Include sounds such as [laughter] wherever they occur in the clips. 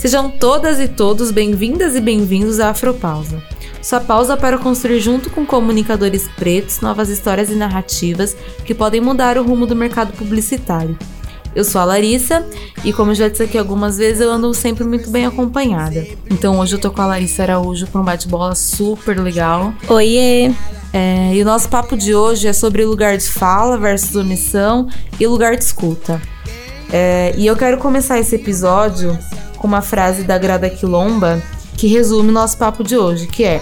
Sejam todas e todos bem-vindas e bem-vindos à Afropausa. Sua pausa para construir junto com comunicadores pretos novas histórias e narrativas que podem mudar o rumo do mercado publicitário. Eu sou a Larissa e, como eu já disse aqui algumas vezes, eu ando sempre muito bem acompanhada. Então hoje eu tô com a Larissa Araújo para um bate-bola super legal. Oiê! É, e o nosso papo de hoje é sobre lugar de fala versus omissão e lugar de escuta. É, e eu quero começar esse episódio com uma frase da Grada Quilomba que resume o nosso papo de hoje, que é: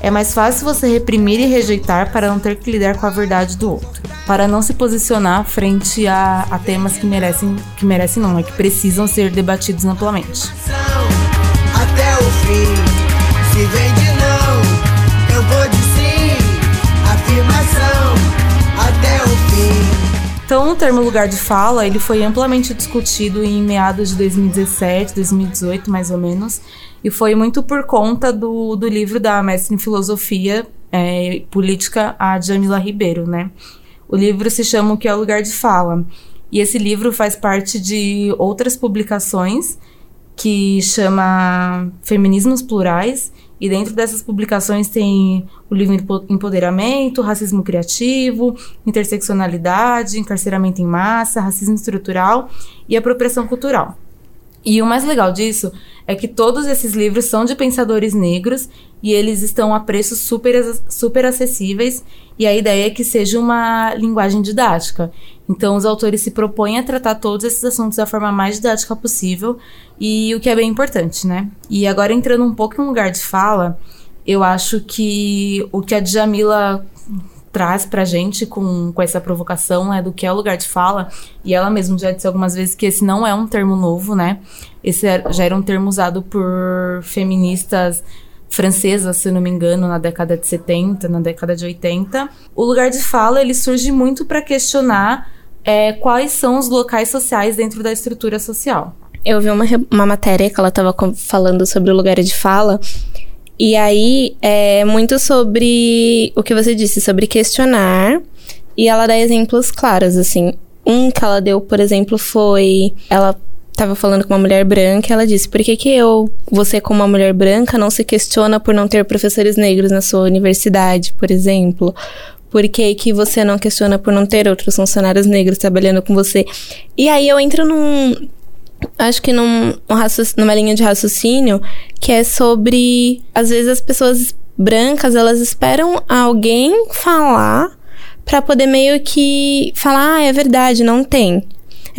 é mais fácil você reprimir e rejeitar para não ter que lidar com a verdade do outro, para não se posicionar frente a, a temas que merecem, que merecem não, é que precisam ser debatidos amplamente. Até o fim, se Então, o termo lugar de fala, ele foi amplamente discutido em meados de 2017, 2018, mais ou menos, e foi muito por conta do, do livro da mestre em filosofia é, política, a Jamila Ribeiro, né? O livro se chama O que é o lugar de fala, e esse livro faz parte de outras publicações que chama Feminismos Plurais, e dentro dessas publicações tem o livro Empoderamento, Racismo Criativo, Interseccionalidade, Encarceramento em Massa, Racismo Estrutural e Apropriação Cultural. E o mais legal disso é que todos esses livros são de pensadores negros e eles estão a preços super, super acessíveis e a ideia é que seja uma linguagem didática. Então, os autores se propõem a tratar todos esses assuntos da forma mais didática possível e o que é bem importante, né? E agora, entrando um pouco em um lugar de fala, eu acho que o que a Djamila traz pra gente com, com essa provocação né, do que é o lugar de fala, e ela mesma já disse algumas vezes que esse não é um termo novo, né? Esse é, já era um termo usado por feministas francesas, se não me engano, na década de 70, na década de 80. O lugar de fala, ele surge muito para questionar é, quais são os locais sociais dentro da estrutura social. Eu vi uma, uma matéria que ela estava falando sobre o lugar de fala, e aí é muito sobre o que você disse, sobre questionar. E ela dá exemplos claros, assim. Um que ela deu, por exemplo, foi. Ela estava falando com uma mulher branca, ela disse: "Por que que eu, você como uma mulher branca, não se questiona por não ter professores negros na sua universidade, por exemplo? Por que que você não questiona por não ter outros funcionários negros trabalhando com você?" E aí eu entro num acho que num, numa linha de raciocínio que é sobre às vezes as pessoas brancas elas esperam alguém falar para poder meio que falar ah, é verdade não tem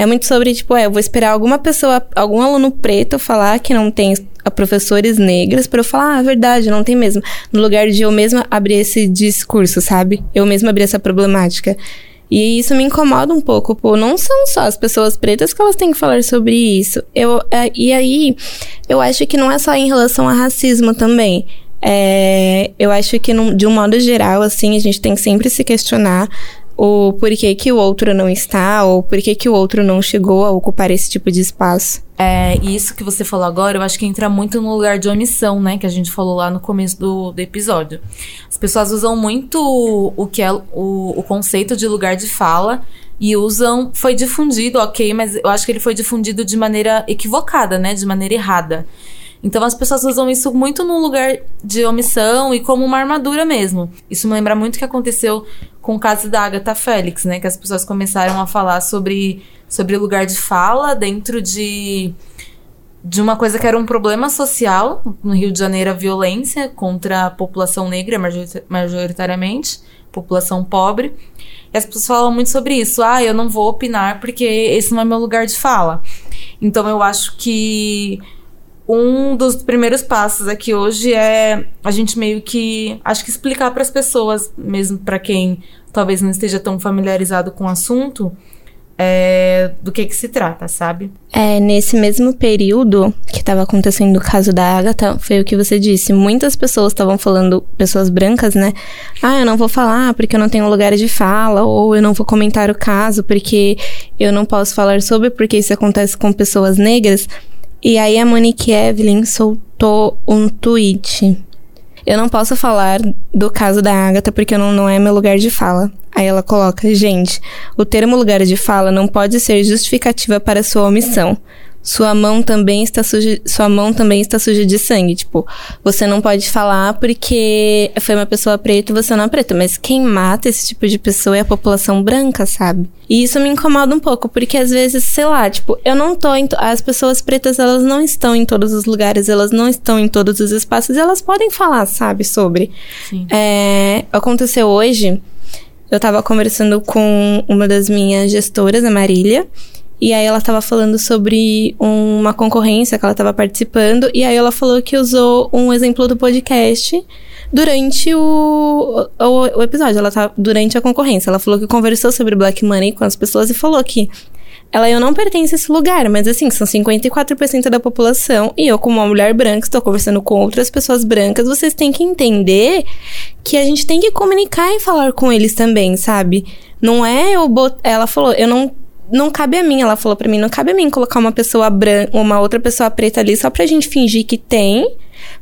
é muito sobre tipo é eu vou esperar alguma pessoa algum aluno preto falar que não tem professores negros para eu falar ah, é verdade não tem mesmo no lugar de eu mesma abrir esse discurso sabe eu mesma abrir essa problemática e isso me incomoda um pouco, pô. Não são só as pessoas pretas que elas têm que falar sobre isso. Eu, é, e aí, eu acho que não é só em relação a racismo também. É, eu acho que, num, de um modo geral, assim, a gente tem que sempre se questionar o porquê que o outro não está, ou porquê que o outro não chegou a ocupar esse tipo de espaço. É, isso que você falou agora, eu acho que entra muito no lugar de omissão, né? Que a gente falou lá no começo do, do episódio. As pessoas usam muito o que é o, o conceito de lugar de fala e usam. Foi difundido, ok, mas eu acho que ele foi difundido de maneira equivocada, né? De maneira errada. Então as pessoas usam isso muito num lugar de omissão e como uma armadura mesmo. Isso me lembra muito o que aconteceu com o caso da Agatha Félix, né? Que as pessoas começaram a falar sobre, sobre lugar de fala dentro de, de uma coisa que era um problema social. No Rio de Janeiro, a violência contra a população negra, majoritariamente, população pobre. E as pessoas falam muito sobre isso. Ah, eu não vou opinar porque esse não é meu lugar de fala. Então eu acho que um dos primeiros passos aqui hoje é a gente meio que acho que explicar para as pessoas, mesmo para quem talvez não esteja tão familiarizado com o assunto, é, do que que se trata, sabe? É, nesse mesmo período que estava acontecendo o caso da Agatha, foi o que você disse. Muitas pessoas estavam falando, pessoas brancas, né? Ah, eu não vou falar porque eu não tenho lugar de fala, ou eu não vou comentar o caso porque eu não posso falar sobre, porque isso acontece com pessoas negras. E aí a Monique Evelyn soltou um tweet. Eu não posso falar do caso da Agatha porque não, não é meu lugar de fala. Aí ela coloca, gente, o termo lugar de fala não pode ser justificativa para sua omissão. Sua mão também está suja, sua mão também está suja de sangue. Tipo, você não pode falar porque foi uma pessoa preta e você não é preta. Mas quem mata esse tipo de pessoa é a população branca, sabe? E isso me incomoda um pouco, porque às vezes, sei lá, tipo, eu não tô em. As pessoas pretas, elas não estão em todos os lugares, elas não estão em todos os espaços, elas podem falar, sabe, sobre. Sim. É, aconteceu hoje, eu tava conversando com uma das minhas gestoras, a Marília. E aí ela estava falando sobre uma concorrência que ela estava participando. E aí ela falou que usou um exemplo do podcast durante o, o, o episódio. Ela tá durante a concorrência. Ela falou que conversou sobre Black Money com as pessoas e falou que ela eu não pertence a esse lugar, mas assim, são 54% da população e eu, como uma mulher branca, estou conversando com outras pessoas brancas, vocês têm que entender que a gente tem que comunicar e falar com eles também, sabe? Não é eu bot... ela falou, eu não não cabe a mim, ela falou para mim, não cabe a mim colocar uma pessoa branca, uma outra pessoa preta ali só pra gente fingir que tem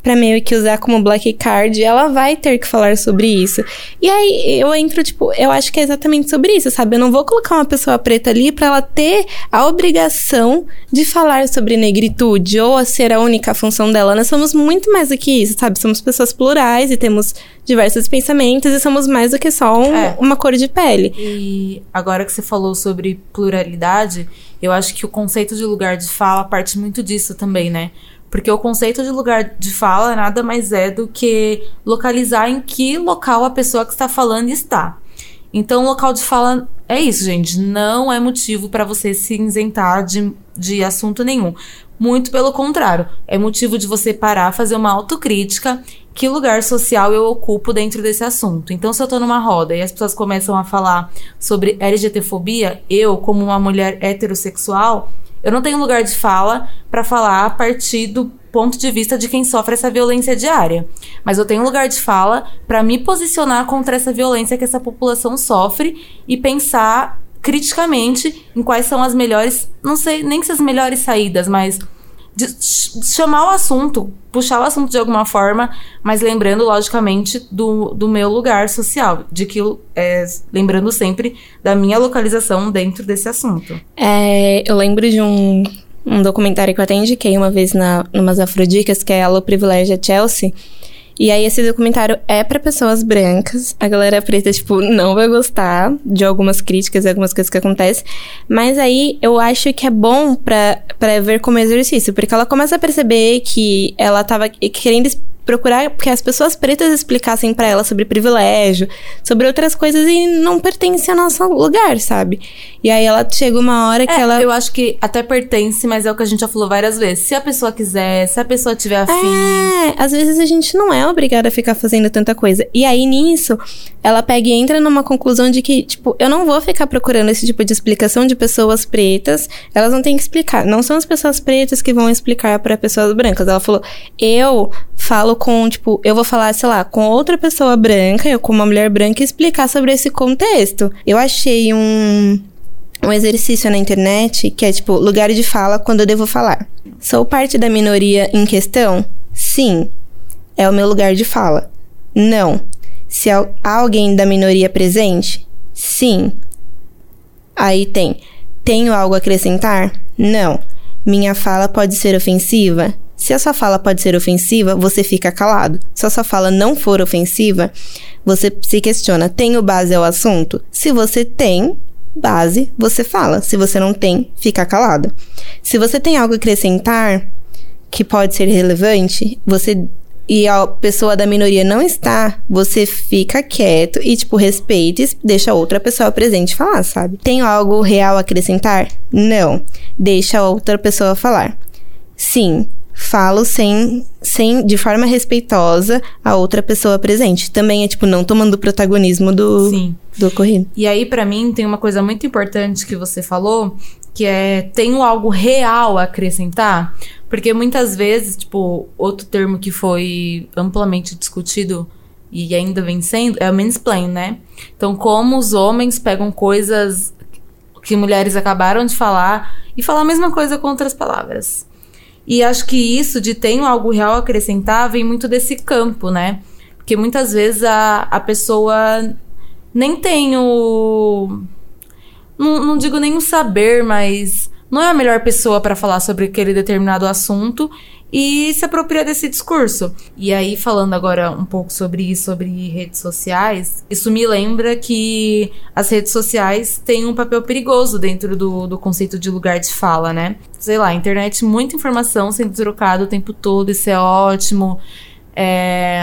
para meio que usar como black card, ela vai ter que falar sobre isso. E aí eu entro, tipo, eu acho que é exatamente sobre isso, sabe? Eu não vou colocar uma pessoa preta ali para ela ter a obrigação de falar sobre negritude ou a ser a única função dela. Nós somos muito mais do que isso, sabe? Somos pessoas plurais e temos diversos pensamentos e somos mais do que só um, é. uma cor de pele. E agora que você falou sobre pluralidade, eu acho que o conceito de lugar de fala parte muito disso também, né? Porque o conceito de lugar de fala nada mais é do que localizar em que local a pessoa que está falando está. Então, local de fala é isso, gente. Não é motivo para você se isentar de, de assunto nenhum. Muito pelo contrário, é motivo de você parar, fazer uma autocrítica. Que lugar social eu ocupo dentro desse assunto? Então, se eu tô numa roda e as pessoas começam a falar sobre LGTfobia, eu, como uma mulher heterossexual, eu não tenho lugar de fala para falar a partir do ponto de vista de quem sofre essa violência diária. Mas eu tenho lugar de fala para me posicionar contra essa violência que essa população sofre e pensar criticamente em quais são as melhores, não sei nem se as melhores saídas, mas chamar o assunto, puxar o assunto de alguma forma, mas lembrando, logicamente, do, do meu lugar social, de que, é, lembrando sempre da minha localização dentro desse assunto. É, eu lembro de um, um documentário que eu até indiquei uma vez na numas Afrodicas, que é Alô Privilégio Chelsea, e aí esse documentário é para pessoas brancas. A galera preta, tipo, não vai gostar de algumas críticas e algumas coisas que acontecem. Mas aí eu acho que é bom pra, pra ver como exercício. Porque ela começa a perceber que ela tava querendo procurar que as pessoas pretas explicassem para ela sobre privilégio, sobre outras coisas e não pertence ao nosso lugar, sabe? E aí ela chega uma hora que é, ela. Eu acho que até pertence, mas é o que a gente já falou várias vezes. Se a pessoa quiser, se a pessoa tiver afim. É, às vezes a gente não é obrigada a ficar fazendo tanta coisa. E aí nisso, ela pega e entra numa conclusão de que, tipo, eu não vou ficar procurando esse tipo de explicação de pessoas pretas. Elas não têm que explicar. Não são as pessoas pretas que vão explicar para pessoas brancas. Ela falou, eu falo com, tipo, eu vou falar, sei lá, com outra pessoa branca, eu com uma mulher branca, e explicar sobre esse contexto. Eu achei um, um exercício na internet que é, tipo, lugar de fala quando eu devo falar. Sou parte da minoria em questão? Sim. É o meu lugar de fala. Não. Se há alguém da minoria presente? Sim. Aí tem. Tenho algo a acrescentar? Não. Minha fala pode ser ofensiva? Se a sua fala pode ser ofensiva, você fica calado. Se a sua fala não for ofensiva, você se questiona: tenho base ao assunto? Se você tem base, você fala. Se você não tem, fica calado. Se você tem algo a acrescentar que pode ser relevante, você e a pessoa da minoria não está, você fica quieto e, tipo, respeita e deixa outra pessoa presente falar, sabe? Tenho algo real a acrescentar? Não. Deixa outra pessoa falar. Sim falo sem, sem de forma respeitosa a outra pessoa presente. Também é tipo não tomando o protagonismo do Sim. do ocorrido. E aí para mim tem uma coisa muito importante que você falou, que é tenho algo real a acrescentar, porque muitas vezes, tipo, outro termo que foi amplamente discutido e ainda vem sendo é o mansplain, né? Então, como os homens pegam coisas que mulheres acabaram de falar e falar a mesma coisa com outras palavras. E acho que isso de tenho algo real a acrescentar vem muito desse campo, né? Porque muitas vezes a, a pessoa nem tem o. Não, não digo nem o saber, mas não é a melhor pessoa para falar sobre aquele determinado assunto e se apropria desse discurso. E aí, falando agora um pouco sobre sobre redes sociais, isso me lembra que as redes sociais têm um papel perigoso dentro do, do conceito de lugar de fala, né? Sei lá, internet, muita informação sendo trocada o tempo todo, isso é ótimo. É,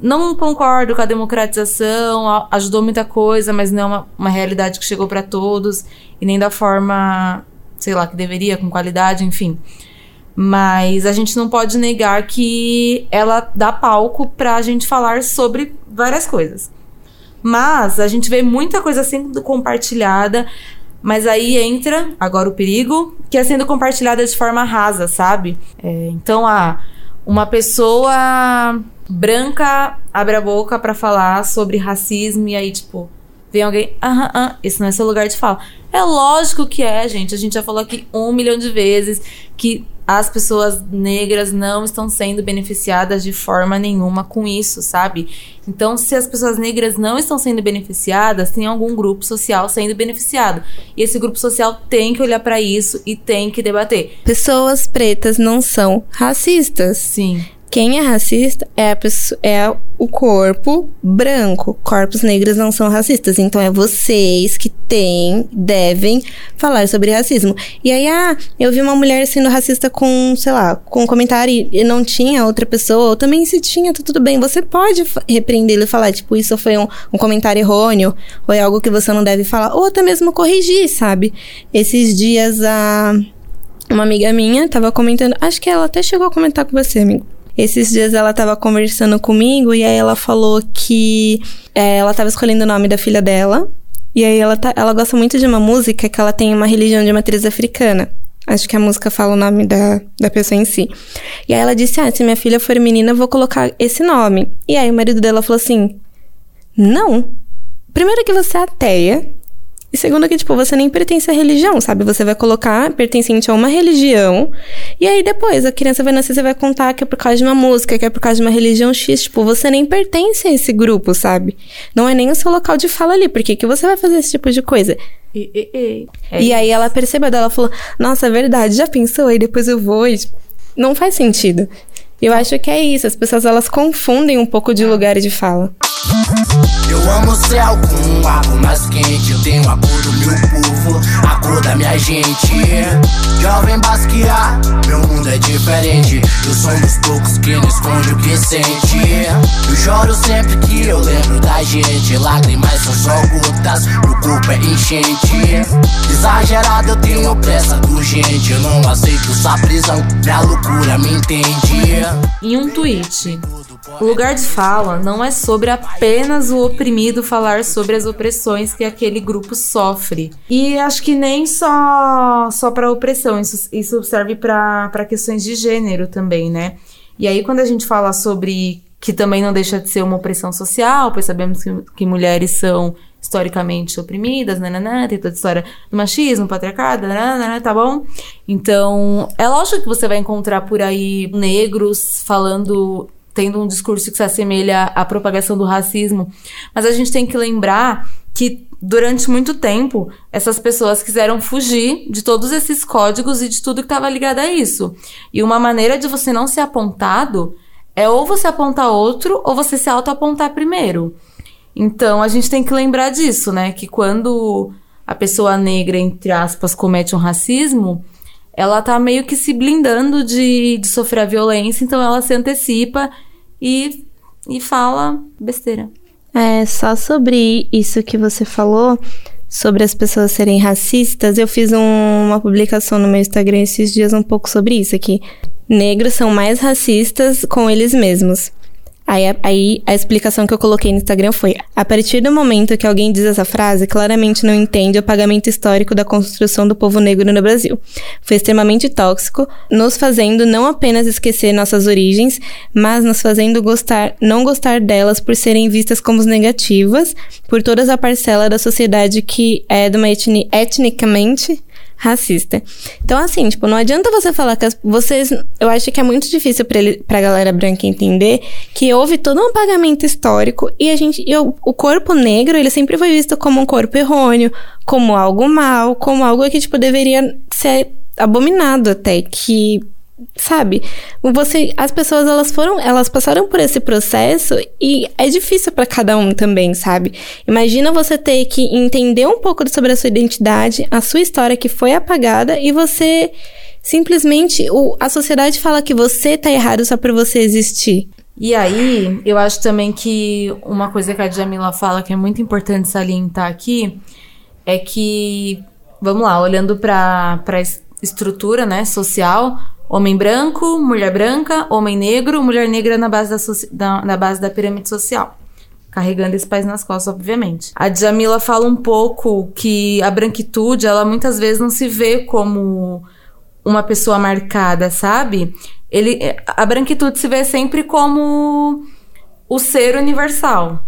não concordo com a democratização, ajudou muita coisa, mas não é uma, uma realidade que chegou para todos e nem da forma, sei lá, que deveria, com qualidade, enfim. Mas a gente não pode negar que ela dá palco pra gente falar sobre várias coisas. Mas a gente vê muita coisa sendo compartilhada, mas aí entra agora o perigo, que é sendo compartilhada de forma rasa, sabe? É, então, a uma pessoa branca abre a boca para falar sobre racismo e aí, tipo, vem alguém, aham, ah, esse não é seu lugar de fala. É lógico que é, gente. A gente já falou aqui um milhão de vezes que as pessoas negras não estão sendo beneficiadas de forma nenhuma com isso, sabe? Então, se as pessoas negras não estão sendo beneficiadas, tem algum grupo social sendo beneficiado. E esse grupo social tem que olhar para isso e tem que debater. Pessoas pretas não são racistas. Sim. Quem é racista é, pessoa, é o corpo branco. Corpos negros não são racistas. Então é vocês que têm, devem falar sobre racismo. E aí, ah, eu vi uma mulher sendo racista com, sei lá, com um comentário e não tinha outra pessoa. Ou também se tinha, tá tudo bem. Você pode repreender e falar, tipo, isso foi um, um comentário errôneo, ou é algo que você não deve falar, ou até mesmo corrigir, sabe? Esses dias a. Uma amiga minha tava comentando, acho que ela até chegou a comentar com você, amigo esses dias ela tava conversando comigo e aí ela falou que é, ela tava escolhendo o nome da filha dela. E aí ela, tá, ela gosta muito de uma música que ela tem uma religião de matriz africana. Acho que a música fala o nome da, da pessoa em si. E aí ela disse: Ah, se minha filha for menina, eu vou colocar esse nome. E aí o marido dela falou assim: Não. Primeiro que você é ateia. E segundo que, tipo, você nem pertence à religião, sabe? Você vai colocar pertencente a uma religião. E aí depois a criança vai nascer, você vai contar que é por causa de uma música, que é por causa de uma religião X. Tipo, você nem pertence a esse grupo, sabe? Não é nem o seu local de fala ali. Por que, que você vai fazer esse tipo de coisa? E, e, e. É e aí ela percebeu, ela falou: Nossa, é verdade, já pensou? Aí depois eu vou. E, tipo, não faz sentido. Eu acho que é isso. As pessoas elas confundem um pouco de lugar de fala. Eu amo o céu com um ar mais quente. Eu tenho a cor do meu povo, a cor da minha gente. Jovem basquear, meu mundo é diferente. Eu sou um dos poucos que não esconde o que sente. Eu choro sempre que eu lembro da gente. Lágrimas são só gotas, meu corpo é enchente. Exagerado, eu tenho pressa urgente. Eu não aceito sua prisão, minha loucura me entende. Em um tweet. O lugar de fala não é sobre apenas o oprimido falar sobre as opressões que aquele grupo sofre. E acho que nem só só para opressão, isso, isso serve para questões de gênero também, né? E aí quando a gente fala sobre que também não deixa de ser uma opressão social, pois sabemos que, que mulheres são historicamente oprimidas, nananã, tem toda a história do machismo, patriarcado, nananã, tá bom? Então, é lógico que você vai encontrar por aí negros falando tendo um discurso que se assemelha à propagação do racismo. Mas a gente tem que lembrar que durante muito tempo essas pessoas quiseram fugir de todos esses códigos e de tudo que estava ligado a isso. E uma maneira de você não ser apontado é ou você apontar outro ou você se auto-apontar primeiro. Então a gente tem que lembrar disso, né? Que quando a pessoa negra, entre aspas, comete um racismo, ela tá meio que se blindando de, de sofrer a violência, então ela se antecipa e, e fala besteira. É, só sobre isso que você falou, sobre as pessoas serem racistas, eu fiz um, uma publicação no meu Instagram esses dias um pouco sobre isso, que negros são mais racistas com eles mesmos. Aí, aí, a explicação que eu coloquei no Instagram foi: a partir do momento que alguém diz essa frase, claramente não entende o pagamento histórico da construção do povo negro no Brasil. Foi extremamente tóxico, nos fazendo não apenas esquecer nossas origens, mas nos fazendo gostar, não gostar delas por serem vistas como negativas por toda a parcela da sociedade que é de uma etnia etnicamente racista. Então, assim, tipo, não adianta você falar que as, vocês. Eu acho que é muito difícil pra, ele, pra galera branca entender que houve todo um apagamento histórico e a gente. E o, o corpo negro, ele sempre foi visto como um corpo errôneo, como algo mal, como algo que, tipo, deveria ser abominado até. Que sabe? Você, as pessoas elas foram, elas passaram por esse processo e é difícil para cada um também, sabe? Imagina você ter que entender um pouco sobre a sua identidade, a sua história que foi apagada e você simplesmente o, a sociedade fala que você tá errado só por você existir. E aí, eu acho também que uma coisa que a Jamila fala que é muito importante salientar aqui é que, vamos lá, olhando para a estrutura né, social, Homem branco, mulher branca, homem negro, mulher negra na base da, da, na base da pirâmide social. Carregando esse país nas costas, obviamente. A Djamila fala um pouco que a branquitude, ela muitas vezes não se vê como uma pessoa marcada, sabe? Ele, a branquitude se vê sempre como o ser universal.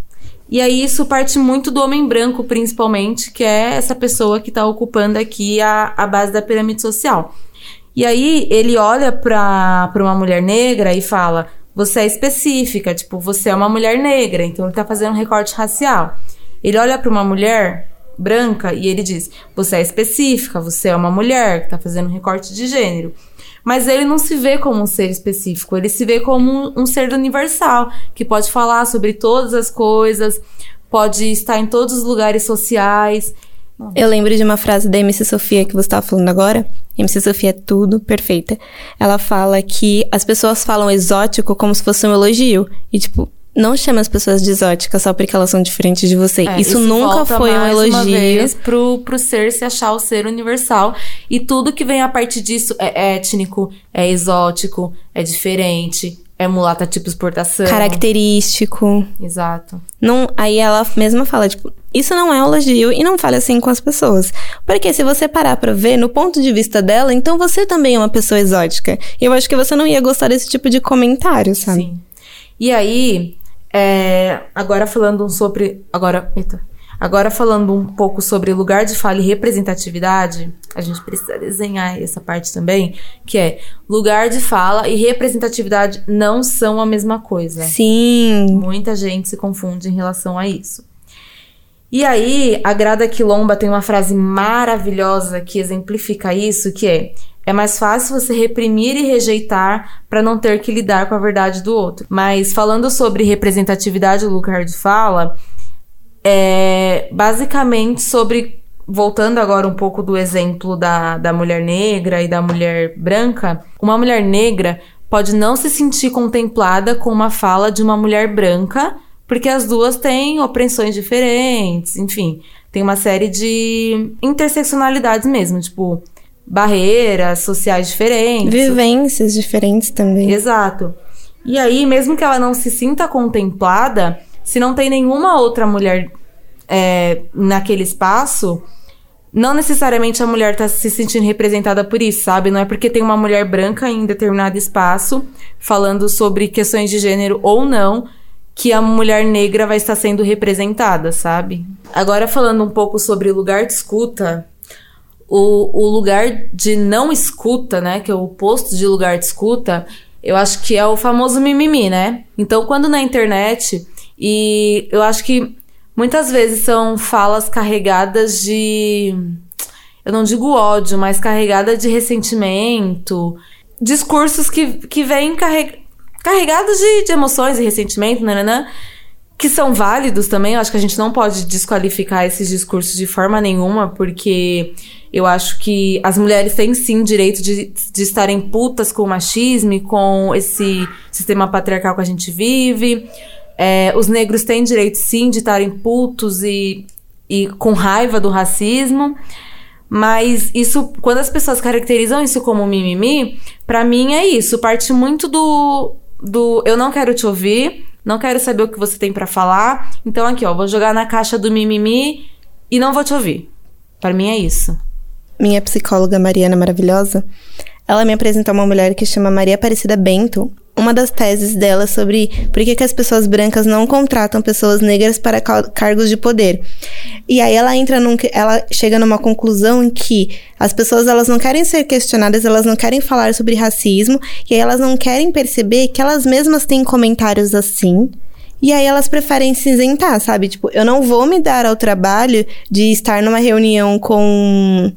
E aí isso parte muito do homem branco, principalmente, que é essa pessoa que está ocupando aqui a, a base da pirâmide social. E aí ele olha pra, pra uma mulher negra e fala: Você é específica, tipo, você é uma mulher negra, então ele tá fazendo um recorte racial. Ele olha para uma mulher branca e ele diz: Você é específica, você é uma mulher que tá fazendo um recorte de gênero. Mas ele não se vê como um ser específico, ele se vê como um, um ser universal, que pode falar sobre todas as coisas, pode estar em todos os lugares sociais. Eu lembro de uma frase da MC Sofia que você estava falando agora. MC Sofia é tudo, perfeita. Ela fala que as pessoas falam exótico como se fosse um elogio. E, tipo, não chama as pessoas de exóticas só porque elas são diferentes de você. É, isso, isso, nunca foi um elogio. Uma vez pro, pro ser se achar o ser universal. E tudo que vem a partir disso é étnico, é exótico, é diferente, é mulata tipo exportação. Característico. Exato. Não, aí ela mesma fala, tipo, isso não é elogio e não fale assim com as pessoas. Porque se você parar pra ver no ponto de vista dela, então você também é uma pessoa exótica. E eu acho que você não ia gostar desse tipo de comentário, sabe? Sim. E aí, é, agora falando sobre. Agora. Eita. Agora, falando um pouco sobre lugar de fala e representatividade, a gente precisa desenhar essa parte também, que é lugar de fala e representatividade não são a mesma coisa. Sim. Muita gente se confunde em relação a isso. E aí, a Grada Quilomba tem uma frase maravilhosa que exemplifica isso, que é: é mais fácil você reprimir e rejeitar para não ter que lidar com a verdade do outro. Mas falando sobre representatividade, o Lucard fala é basicamente sobre. Voltando agora um pouco do exemplo da, da mulher negra e da mulher branca, uma mulher negra pode não se sentir contemplada com uma fala de uma mulher branca, porque as duas têm opressões diferentes, enfim, tem uma série de interseccionalidades mesmo, tipo, barreiras sociais diferentes. Vivências diferentes também. Exato. E aí, mesmo que ela não se sinta contemplada, se não tem nenhuma outra mulher é, naquele espaço, não necessariamente a mulher tá se sentindo representada por isso, sabe? Não é porque tem uma mulher branca em determinado espaço falando sobre questões de gênero ou não que a mulher negra vai estar sendo representada, sabe? Agora falando um pouco sobre lugar de escuta, o, o lugar de não escuta, né, que é o oposto de lugar de escuta, eu acho que é o famoso mimimi, né? Então, quando na internet e eu acho que muitas vezes são falas carregadas de. Eu não digo ódio, mas carregadas de ressentimento. Discursos que, que vêm carreg, carregados de, de emoções e ressentimento, né? que são válidos também. Eu acho que a gente não pode desqualificar esses discursos de forma nenhuma, porque eu acho que as mulheres têm sim direito de, de estarem putas com o machismo e com esse sistema patriarcal que a gente vive. É, os negros têm direito, sim, de estarem putos e, e com raiva do racismo. Mas isso, quando as pessoas caracterizam isso como mimimi, para mim é isso. Parte muito do, do eu não quero te ouvir, não quero saber o que você tem para falar. Então aqui, ó, vou jogar na caixa do mimimi e não vou te ouvir. Para mim é isso. Minha psicóloga Mariana maravilhosa, ela me apresentou uma mulher que chama Maria Aparecida Bento, uma das teses dela sobre por que, que as pessoas brancas não contratam pessoas negras para cargos de poder. E aí ela entra num, ela chega numa conclusão em que as pessoas elas não querem ser questionadas, elas não querem falar sobre racismo, e aí elas não querem perceber que elas mesmas têm comentários assim. E aí elas preferem se sabe? Tipo, eu não vou me dar ao trabalho de estar numa reunião com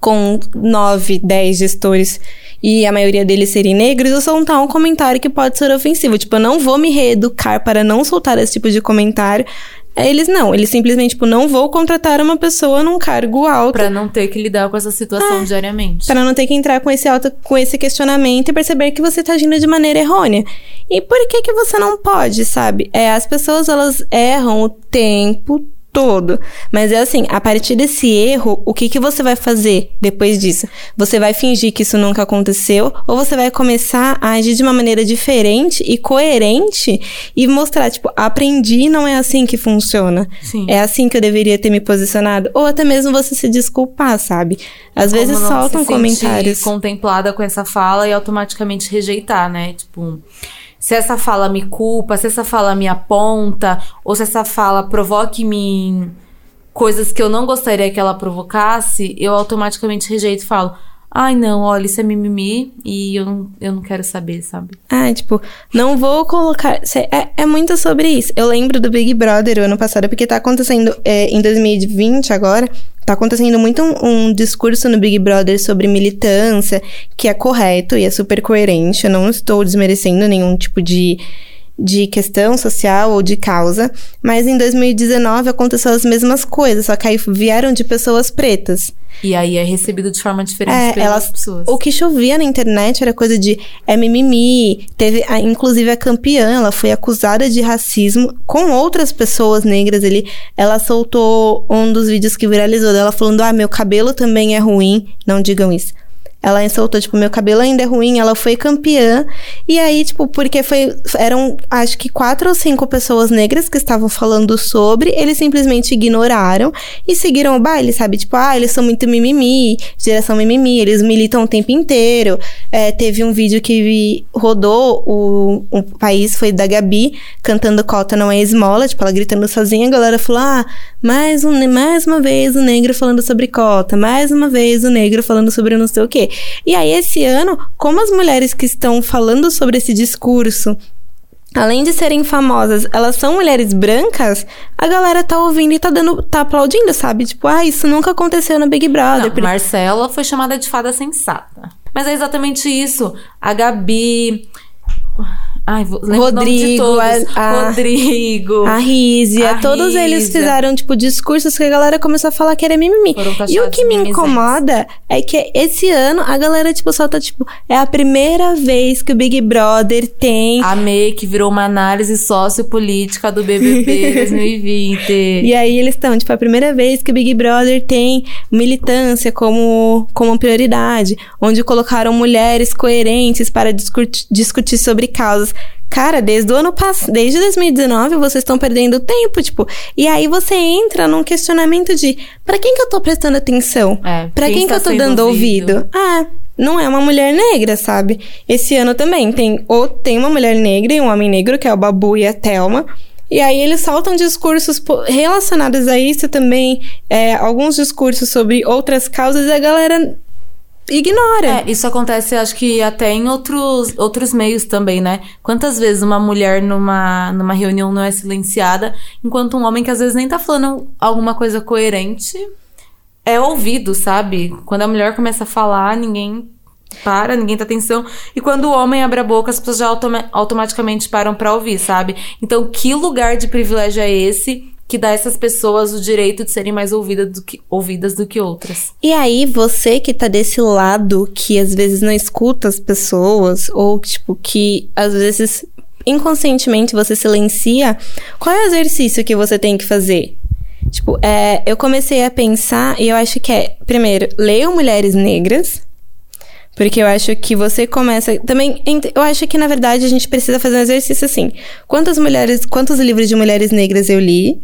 com nove, dez gestores e a maioria deles serem negros, eu soltar um comentário que pode ser ofensivo. Tipo, eu não vou me reeducar para não soltar esse tipo de comentário. Eles não, eles simplesmente, tipo, não vou contratar uma pessoa num cargo alto. Pra não ter que lidar com essa situação é, diariamente. Pra não ter que entrar com esse, auto, com esse questionamento e perceber que você tá agindo de maneira errônea. E por que que você não pode, sabe? É, as pessoas, elas erram o tempo todo. Mas é assim, a partir desse erro, o que, que você vai fazer depois disso? Você vai fingir que isso nunca aconteceu ou você vai começar a agir de uma maneira diferente e coerente e mostrar, tipo, aprendi, não é assim que funciona. Sim. É assim que eu deveria ter me posicionado. Ou até mesmo você se desculpar, sabe? Às Como vezes soltam se comentários. contemplada com essa fala e automaticamente rejeitar, né? Tipo, se essa fala me culpa, se essa fala me aponta, ou se essa fala provoca em mim coisas que eu não gostaria que ela provocasse, eu automaticamente rejeito e falo: Ai, não, olha, isso é mimimi e eu não, eu não quero saber, sabe? Ah, tipo, não vou colocar. É, é muito sobre isso. Eu lembro do Big Brother o ano passado, porque tá acontecendo é, em 2020 agora. Tá acontecendo muito um, um, discurso no Big Brother sobre militância, que é correto e é super coerente. Eu não estou desmerecendo nenhum tipo de, de questão social ou de causa. Mas em 2019 aconteceu as mesmas coisas, só que aí vieram de pessoas pretas. E aí é recebido de forma diferente É, pelas elas, pessoas. o que chovia na internet era coisa de é mimimi. Teve, a- inclusive, a campeã, ela foi acusada de racismo com outras pessoas negras ali. Ela soltou um dos vídeos que viralizou dela falando: Ah, meu cabelo também é ruim. Não digam isso. Ela soltou, tipo, meu cabelo ainda é ruim, ela foi campeã. E aí, tipo, porque foi. Eram, acho que quatro ou cinco pessoas negras que estavam falando sobre, eles simplesmente ignoraram e seguiram o baile, sabe? Tipo, ah, eles são muito mimimi, geração mimimi, eles militam o tempo inteiro. É, teve um vídeo que rodou o, o país, foi da Gabi, cantando Cota Não É Esmola, tipo, ela gritando sozinha, a galera falou, ah, mais, um, mais uma vez o negro falando sobre cota, mais uma vez o negro falando sobre não sei o quê. E aí, esse ano, como as mulheres que estão falando sobre esse discurso, além de serem famosas, elas são mulheres brancas, a galera tá ouvindo e tá dando, tá aplaudindo, sabe? Tipo, ah, isso nunca aconteceu no Big Brother. Não, Marcela foi chamada de fada sensata. Mas é exatamente isso. A Gabi. Ai, vou Rodrigo, a- a- Rodrigo. A Rízia, A todos eles fizeram, tipo, discursos que a galera começou a falar que era mimimi. E o que me incomoda é que esse ano a galera, tipo, solta, tipo, é a primeira vez que o Big Brother tem. Amei que virou uma análise sociopolítica do BBB 2020. [laughs] E aí eles estão, tipo, é a primeira vez que o Big Brother tem militância como, como prioridade, onde colocaram mulheres coerentes para discutir, discutir sobre causas. Cara, desde o ano passado, desde 2019, vocês estão perdendo tempo, tipo, e aí você entra num questionamento de pra quem que eu tô prestando atenção? É, Pra quem quem, que está eu tô dando ouvido? ouvido? Ah, não é uma mulher negra, sabe? Esse ano também tem ou tem uma mulher negra e um homem negro, que é o Babu e a Thelma. E aí eles soltam discursos relacionados a isso também, é, alguns discursos sobre outras causas e a galera ignora. É, isso acontece, acho que até em outros, outros meios também, né? Quantas vezes uma mulher numa, numa reunião não é silenciada, enquanto um homem que às vezes nem tá falando alguma coisa coerente é ouvido, sabe? Quando a mulher começa a falar, ninguém para, ninguém tá atenção. E quando o homem abre a boca, as pessoas já automa- automaticamente param pra ouvir, sabe? Então, que lugar de privilégio é esse que dá a essas pessoas o direito de serem mais ouvidas do que, ouvidas do que outras? E aí, você que tá desse lado, que às vezes não escuta as pessoas, ou tipo, que às vezes inconscientemente você silencia, qual é o exercício que você tem que fazer? Tipo, é, eu comecei a pensar, e eu acho que é, primeiro, leiam mulheres negras. Porque eu acho que você começa. Também, eu acho que, na verdade, a gente precisa fazer um exercício assim. Quantas mulheres. Quantos livros de mulheres negras eu li?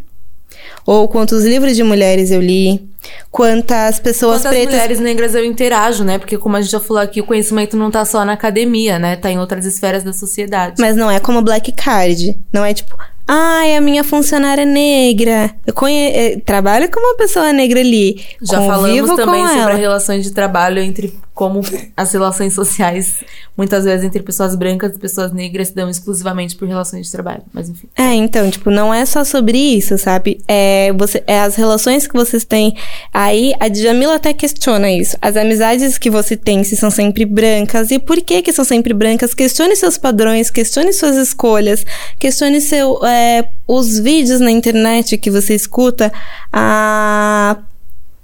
Ou quantos livros de mulheres eu li, quantas pessoas Quantas pretas. mulheres negras eu interajo, né? Porque como a gente já falou aqui, o conhecimento não tá só na academia, né? Tá em outras esferas da sociedade. Mas não é como Black Card. Não é tipo, ai, a minha funcionária é negra. Eu conhe... eh, trabalho com uma pessoa negra ali. Já falamos também sobre relações de trabalho entre como as relações sociais, muitas vezes entre pessoas brancas e pessoas negras, se dão exclusivamente por relações de trabalho. Mas enfim. É, então, tipo, não é só sobre isso, sabe? É, você, é as relações que vocês têm. Aí a Djamila até questiona isso. As amizades que você tem, se são sempre brancas, e por que que são sempre brancas? Questione seus padrões, questione suas escolhas, questione seu, é, os vídeos na internet que você escuta. A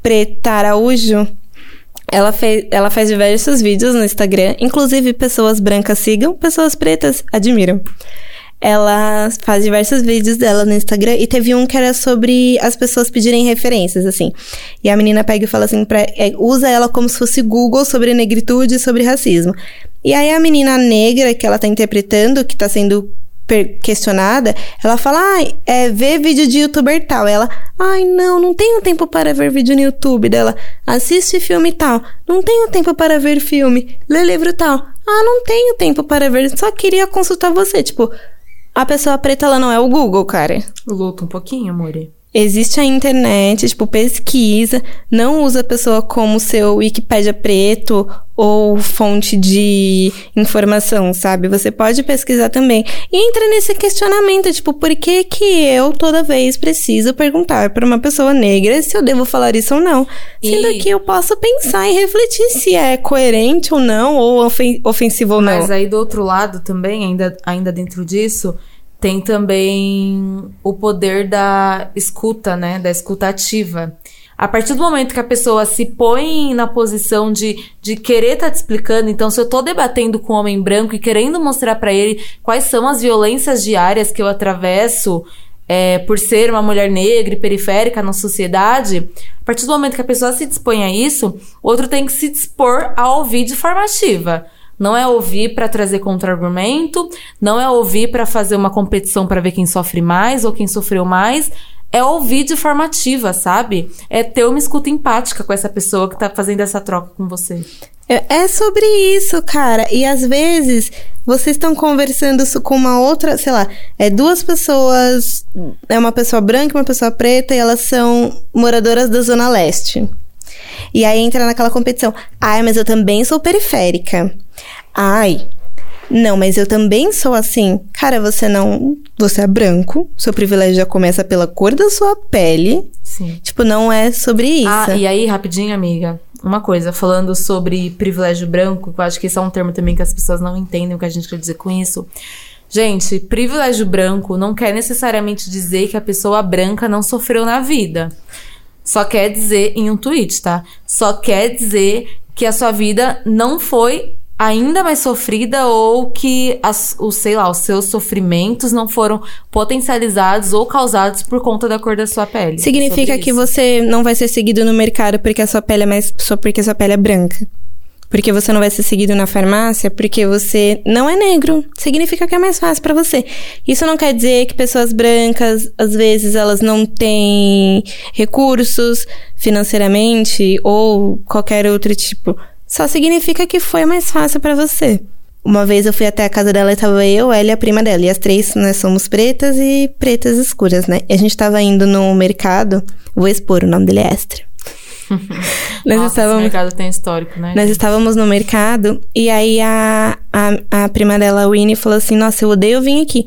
Preta Araújo, ela, fez, ela faz diversos vídeos no Instagram, inclusive pessoas brancas sigam, pessoas pretas admiram. Ela faz diversos vídeos dela no Instagram e teve um que era sobre as pessoas pedirem referências, assim. E a menina pega e fala assim, pra, é, usa ela como se fosse Google sobre negritude e sobre racismo. E aí a menina negra que ela tá interpretando, que tá sendo questionada, ela fala, ai, é, vê vídeo de youtuber tal. Ela, ai, não, não tenho tempo para ver vídeo no YouTube dela. Assiste filme tal. Não tenho tempo para ver filme. Lê livro tal. Ah, não tenho tempo para ver. Só queria consultar você. Tipo, a pessoa preta, ela não é o Google, cara. Luta um pouquinho, amore. Existe a internet, tipo, pesquisa, não usa a pessoa como seu Wikipédia preto ou fonte de informação, sabe? Você pode pesquisar também. E entra nesse questionamento, tipo, por que que eu toda vez preciso perguntar para uma pessoa negra se eu devo falar isso ou não? Sendo E- que eu posso pensar e refletir se é coerente ou não, ou ofen- ofensivo ou não. Mas aí do outro lado também, ainda, ainda dentro disso, tem também o poder da escuta, né? Da escuta ativa. A partir do momento que a pessoa se põe na posição de, de querer estar te explicando, então se eu tô debatendo com um homem branco e querendo mostrar pra ele quais são as violências diárias que eu atravesso é, por ser uma mulher negra e periférica na sociedade, a partir do momento que a pessoa se dispõe a isso, o outro tem que se dispor a ouvir de forma ativa. Não é ouvir pra trazer contra-argumento, não é ouvir pra fazer uma competição pra ver quem sofre mais ou quem sofreu mais. É ouvir de forma ativa, sabe? É ter uma escuta empática com essa pessoa que tá fazendo essa troca com você. É é sobre isso, cara. E às vezes vocês estão conversando isso com uma outra, sei lá, é duas pessoas, é uma pessoa branca e uma pessoa preta, e elas são moradoras da Zona Leste. E aí entra naquela competição. Ai, mas eu também sou periférica. Ai. Não, mas eu também sou assim. Cara, você não. Você é branco. Seu privilégio já começa pela cor da sua pele. Sim. Tipo, não é sobre isso. Ah, e aí, rapidinho, amiga. Uma coisa, falando sobre privilégio branco, que eu acho que esse é um termo também que as pessoas não entendem o que a gente quer dizer com isso. Gente, privilégio branco não quer necessariamente dizer que a pessoa branca não sofreu na vida. Só quer dizer, em um tweet, tá? Só quer dizer que a sua vida não foi ainda mais sofrida ou que as, os, sei lá, os seus sofrimentos não foram potencializados ou causados por conta da cor da sua pele. Significa que você não vai ser seguido no mercado porque a sua pele é mais. só porque a sua pele é branca. Porque você não vai ser seguido na farmácia porque você não é negro. Significa que é mais fácil pra você. Isso não quer dizer que pessoas brancas, às vezes, elas não têm recursos financeiramente ou qualquer outro tipo. Só significa que foi mais fácil pra você. Uma vez eu fui até a casa dela e tava eu, ela e a prima dela. E as três, nós somos pretas e pretas escuras, né? E a gente tava indo no mercado. Vou expor, o nome dele é Extra. [laughs] nós, Nossa, esse estávamos, mercado tem histórico, né? nós estávamos no mercado e aí a, a, a prima dela, a Winnie, falou assim: Nossa, eu odeio vir aqui.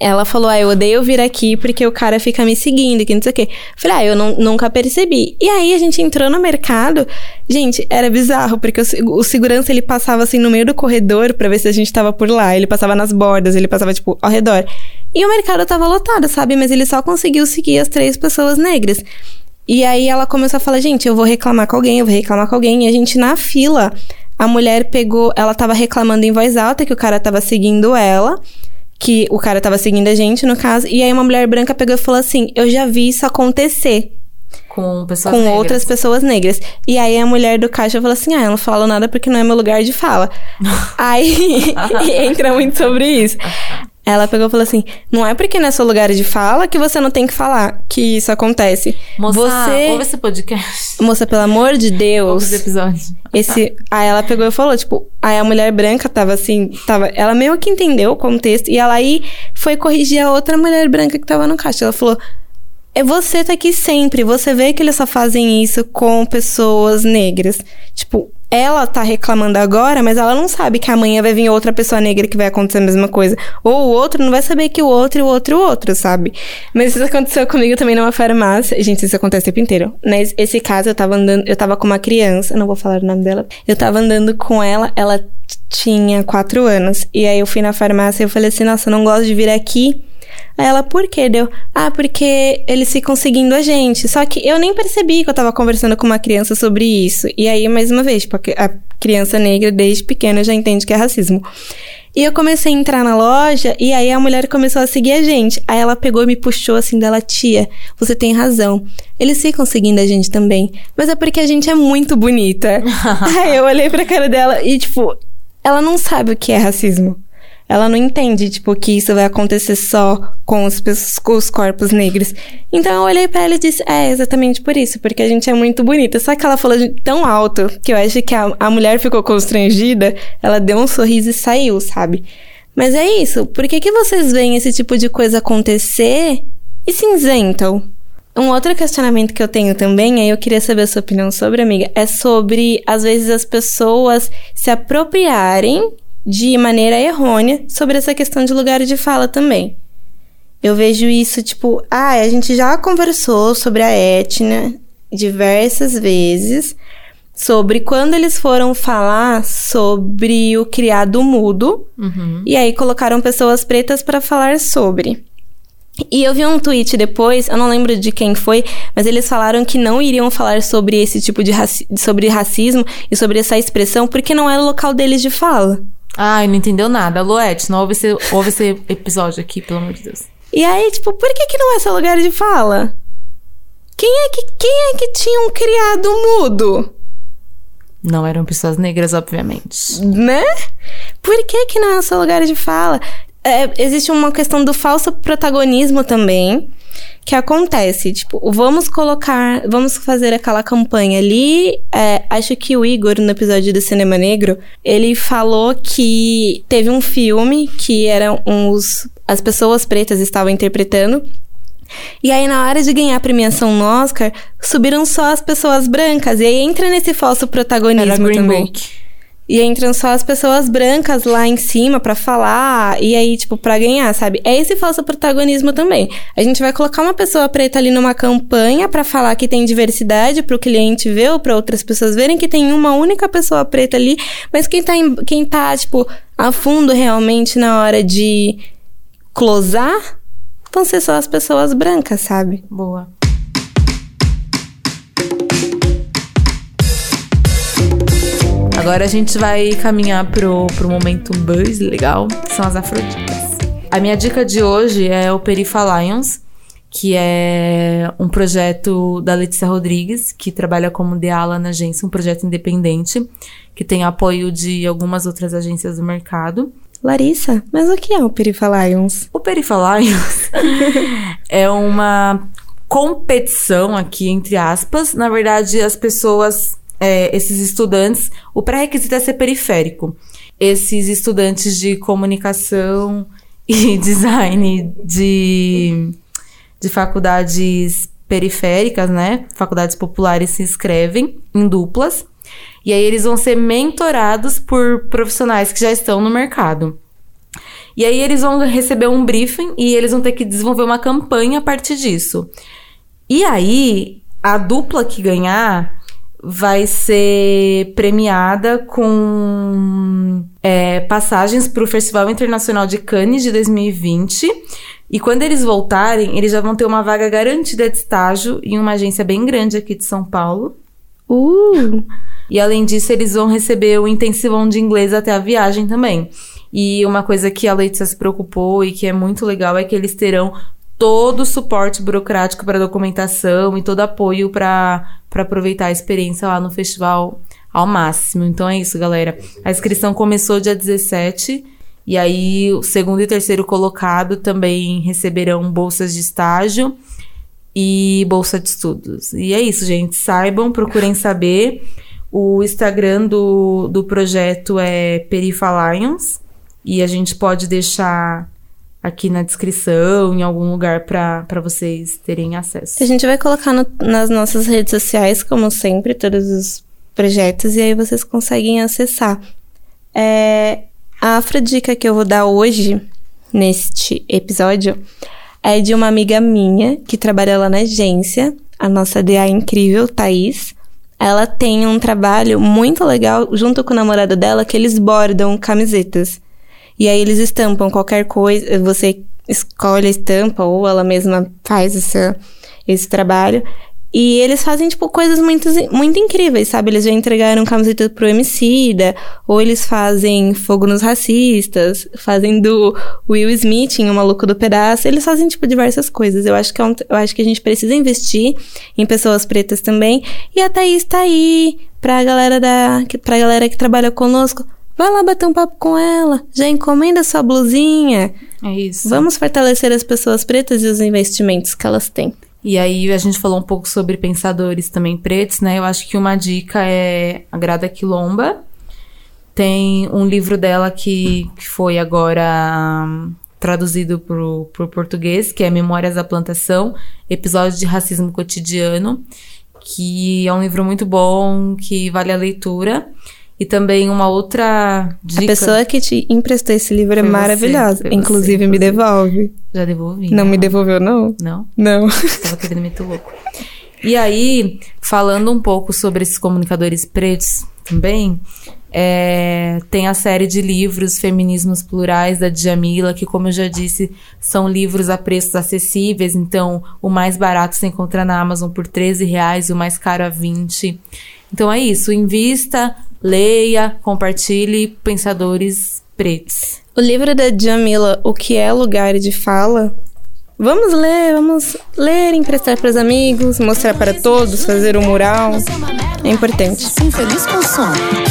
Ela falou: Ah, eu odeio vir aqui porque o cara fica me seguindo, que não sei o quê. Falei: Ah, eu não- nunca percebi. E aí a gente entrou no mercado. Gente, era bizarro, porque o, o segurança ele passava assim no meio do corredor pra ver se a gente tava por lá. Ele passava nas bordas, ele passava, tipo, ao redor. E o mercado tava lotado, sabe? Mas ele só conseguiu seguir as três pessoas negras. E aí ela começou a falar, gente, eu vou reclamar com alguém, eu vou reclamar com alguém. E a gente na fila, a mulher pegou, ela tava reclamando em voz alta que o cara tava seguindo ela, que o cara tava seguindo a gente, no caso. E aí uma mulher branca pegou e falou assim: Eu já vi isso acontecer Com pessoas com negras. outras pessoas negras. E aí a mulher do caixa falou assim: Ah, eu não falo nada porque não é meu lugar de fala. [laughs] aí [laughs] entra muito sobre isso. Ela pegou e falou assim: não é porque não é seu lugar de fala que você não tem que falar que isso acontece. Moça, você. ouve esse podcast. Moça, pelo amor de Ouve Deus. esse episódio. Esse, aí ela pegou e falou, tipo, aí a mulher branca tava assim, tava, ela meio que entendeu o contexto e ela aí foi corrigir a outra mulher branca que tava no caixa. Ela falou: "É você tá aqui sempre, você vê que eles só fazem isso com pessoas negras". Tipo, ela tá reclamando agora, mas ela não sabe que amanhã vai vir outra pessoa negra que vai acontecer a mesma coisa. Ou o outro não vai saber que o outro, o outro, o outro, sabe? Mas isso aconteceu comigo também numa farmácia. Gente, isso acontece o tempo inteiro. Nesse esse caso, eu tava andando, eu tava com uma criança, não vou falar o nome dela. Eu tava andando com ela, ela tinha quatro anos. E aí eu fui na farmácia e eu falei assim, nossa, eu não gosto de vir aqui. Aí ela, por quê? Deu, ah, porque eles ficam seguindo a gente. Só que eu nem percebi que eu tava conversando com uma criança sobre isso. E aí, mais uma vez, tipo, a cri- a criança negra, desde pequena, já entende que é racismo. E eu comecei a entrar na loja e aí a mulher começou a seguir a gente. Aí ela pegou e me puxou assim dela, tia, você tem razão. Eles ficam seguindo a gente também. Mas é porque a gente é muito bonita. [laughs] aí eu olhei pra cara dela e, tipo, ela não sabe o que é racismo. Ela não entende, tipo, que isso vai acontecer só com os, com os corpos negros. Então eu olhei pra ela e disse: É, exatamente por isso, porque a gente é muito bonita. Só que ela falou tão alto que eu acho que a, a mulher ficou constrangida, ela deu um sorriso e saiu, sabe? Mas é isso. Por que, que vocês veem esse tipo de coisa acontecer e se isentam? Um outro questionamento que eu tenho também, aí eu queria saber a sua opinião sobre, amiga, é sobre, às vezes, as pessoas se apropriarem de maneira errônea sobre essa questão de lugar de fala também. Eu vejo isso, tipo, ah, a gente já conversou sobre a etnia diversas vezes, sobre quando eles foram falar sobre o criado mudo, Uhum. e aí colocaram pessoas pretas para falar sobre. E eu vi um tweet depois, eu não lembro de quem foi, mas eles falaram que não iriam falar sobre esse tipo de raci sobre racismo e sobre essa expressão porque não era o local deles de fala. Ai, não entendeu nada. Loete, não ouve esse, ouve esse episódio aqui, pelo amor de Deus. E aí, tipo, por que que não é seu lugar de fala? Quem é que quem é que tinha um criado mudo, Não eram pessoas negras, obviamente. né? Por que que não é seu lugar de fala? É, existe uma questão do falso protagonismo também, que acontece, tipo, vamos colocar, vamos fazer aquela campanha ali. é, acho que o Igor, no episódio do Cinema Negro, ele falou que teve um filme que eram uns. As pessoas pretas estavam interpretando. E aí, na hora de ganhar a premiação no Oscar, subiram só as pessoas brancas. E aí entra nesse falso protagonismo Era Green também. Book. E entram só as pessoas brancas lá em cima pra falar, e aí, tipo, pra ganhar, sabe? É esse falso protagonismo também. A gente vai colocar uma pessoa preta ali numa campanha pra falar que tem diversidade, pro cliente ver ou pra outras pessoas verem que tem uma única pessoa preta ali, mas quem tá, em- quem tá tipo, a fundo realmente na hora de closar vão ser só as pessoas brancas, sabe? Boa. Agora a gente vai caminhar pro, pro momento buzz legal, que são as afroditas. A minha dica de hoje é o Perifa Lions, que é um projeto da Letícia Rodrigues, que trabalha como Deala na agência, um projeto independente, que tem apoio de algumas outras agências do mercado. Larissa, mas o que é o Perifa Lions? O Perifa Lions [laughs] é uma competição aqui, entre aspas. Na verdade, as pessoas, é, esses estudantes, o pré-requisito é ser periférico. Esses estudantes de comunicação [laughs] e design de, de faculdades periféricas, né? Faculdades populares se inscrevem em duplas. E aí eles vão ser mentorados por profissionais que já estão no mercado. E aí eles vão receber um briefing e eles vão ter que desenvolver uma campanha a partir disso. E aí, a dupla que ganhar vai ser premiada com é, passagens para o Festival Internacional de Cannes de 2020. E quando eles voltarem, eles já vão ter uma vaga garantida de estágio em uma agência bem grande aqui de São Paulo. Uh! E além disso, eles vão receber o intensivão de inglês até a viagem também. E uma coisa que a Letícia se preocupou e que é muito legal é que eles terão todo o suporte burocrático para documentação e todo apoio para aproveitar a experiência lá no festival ao máximo. Então é isso, galera. A inscrição começou dia 17 E aí, o segundo e terceiro colocado também receberão bolsas de estágio e bolsa de estudos. E é isso, gente. Saibam, procurem saber. O Instagram do, do projeto é Perifa Lions. E a gente pode deixar aqui na descrição, em algum lugar para vocês terem acesso. A gente vai colocar no, nas nossas redes sociais, como sempre, todos os projetos, e aí vocês conseguem acessar. É, a afrodica que eu vou dar hoje, neste episódio, é de uma amiga minha que trabalha lá na agência, a nossa DA incrível, Thaís. Ela tem um trabalho muito legal junto com o namorado dela que eles bordam camisetas. E aí eles estampam qualquer coisa, você escolhe a estampa ou ela mesma faz esse, esse trabalho. E eles fazem, tipo, coisas muito, muito incríveis, sabe? Eles já entregaram camiseta pro Emicida, ou eles fazem fogo nos racistas, fazem do Will Smith em O Maluco do Pedaço. Eles fazem, tipo, diversas coisas. Eu acho que, é um, eu acho que a gente precisa investir em pessoas pretas também. E a Thaís tá aí pra galera, da, pra galera que trabalha conosco. Vai lá bater um papo com ela. Já encomenda sua blusinha. É isso. Vamos fortalecer as pessoas pretas e os investimentos que elas têm. E aí a gente falou um pouco sobre pensadores também pretos, né? Eu acho que uma dica é a Grada Quilomba. Tem um livro dela que, que foi agora um, traduzido para o português, que é Memórias da Plantação, Episódios de Racismo Cotidiano, que é um livro muito bom, que vale a leitura. E também uma outra dica. A pessoa que te emprestou esse livro é maravilhosa. Você, inclusive, você, me devolve. Já devolvi. Não, me devolveu, não? Não? Não. [laughs] Tava querendo meter louco. E aí, falando um pouco sobre esses comunicadores pretos também, é, tem a série de livros Feminismos Plurais da Djamila, que, como eu já disse, são livros a preços acessíveis. Então, o mais barato você encontra na Amazon por 13 reais, o mais caro a 20. Então é isso, invista, leia, compartilhe pensadores pretos. O livro da Jamila, O que é lugar de fala? Vamos ler, vamos ler, emprestar para os amigos, mostrar para todos, fazer um mural. É importante. Sim, feliz com o som.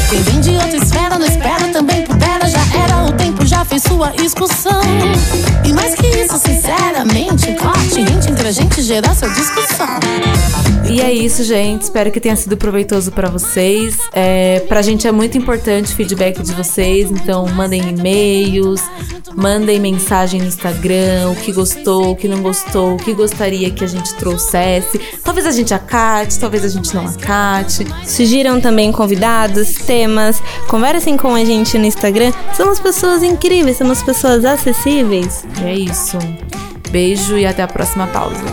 Quem vem de outra esfera não espera também pudera. Fez sua excursão. E mais que isso, sinceramente, corte, rente entre a gente gerar sua discussão. E é isso, gente. Espero que tenha sido proveitoso para vocês. É, pra gente é muito importante o feedback de vocês, então mandem e-mails, mandem mensagem no Instagram, o que gostou, o que não gostou, o que gostaria que a gente trouxesse. Talvez a gente acate, talvez a gente não acate. Sugiram também convidados, temas, conversem com a gente no Instagram. Somos pessoas incríveis, somos pessoas acessíveis. E é isso. Beijo e até a próxima pausa.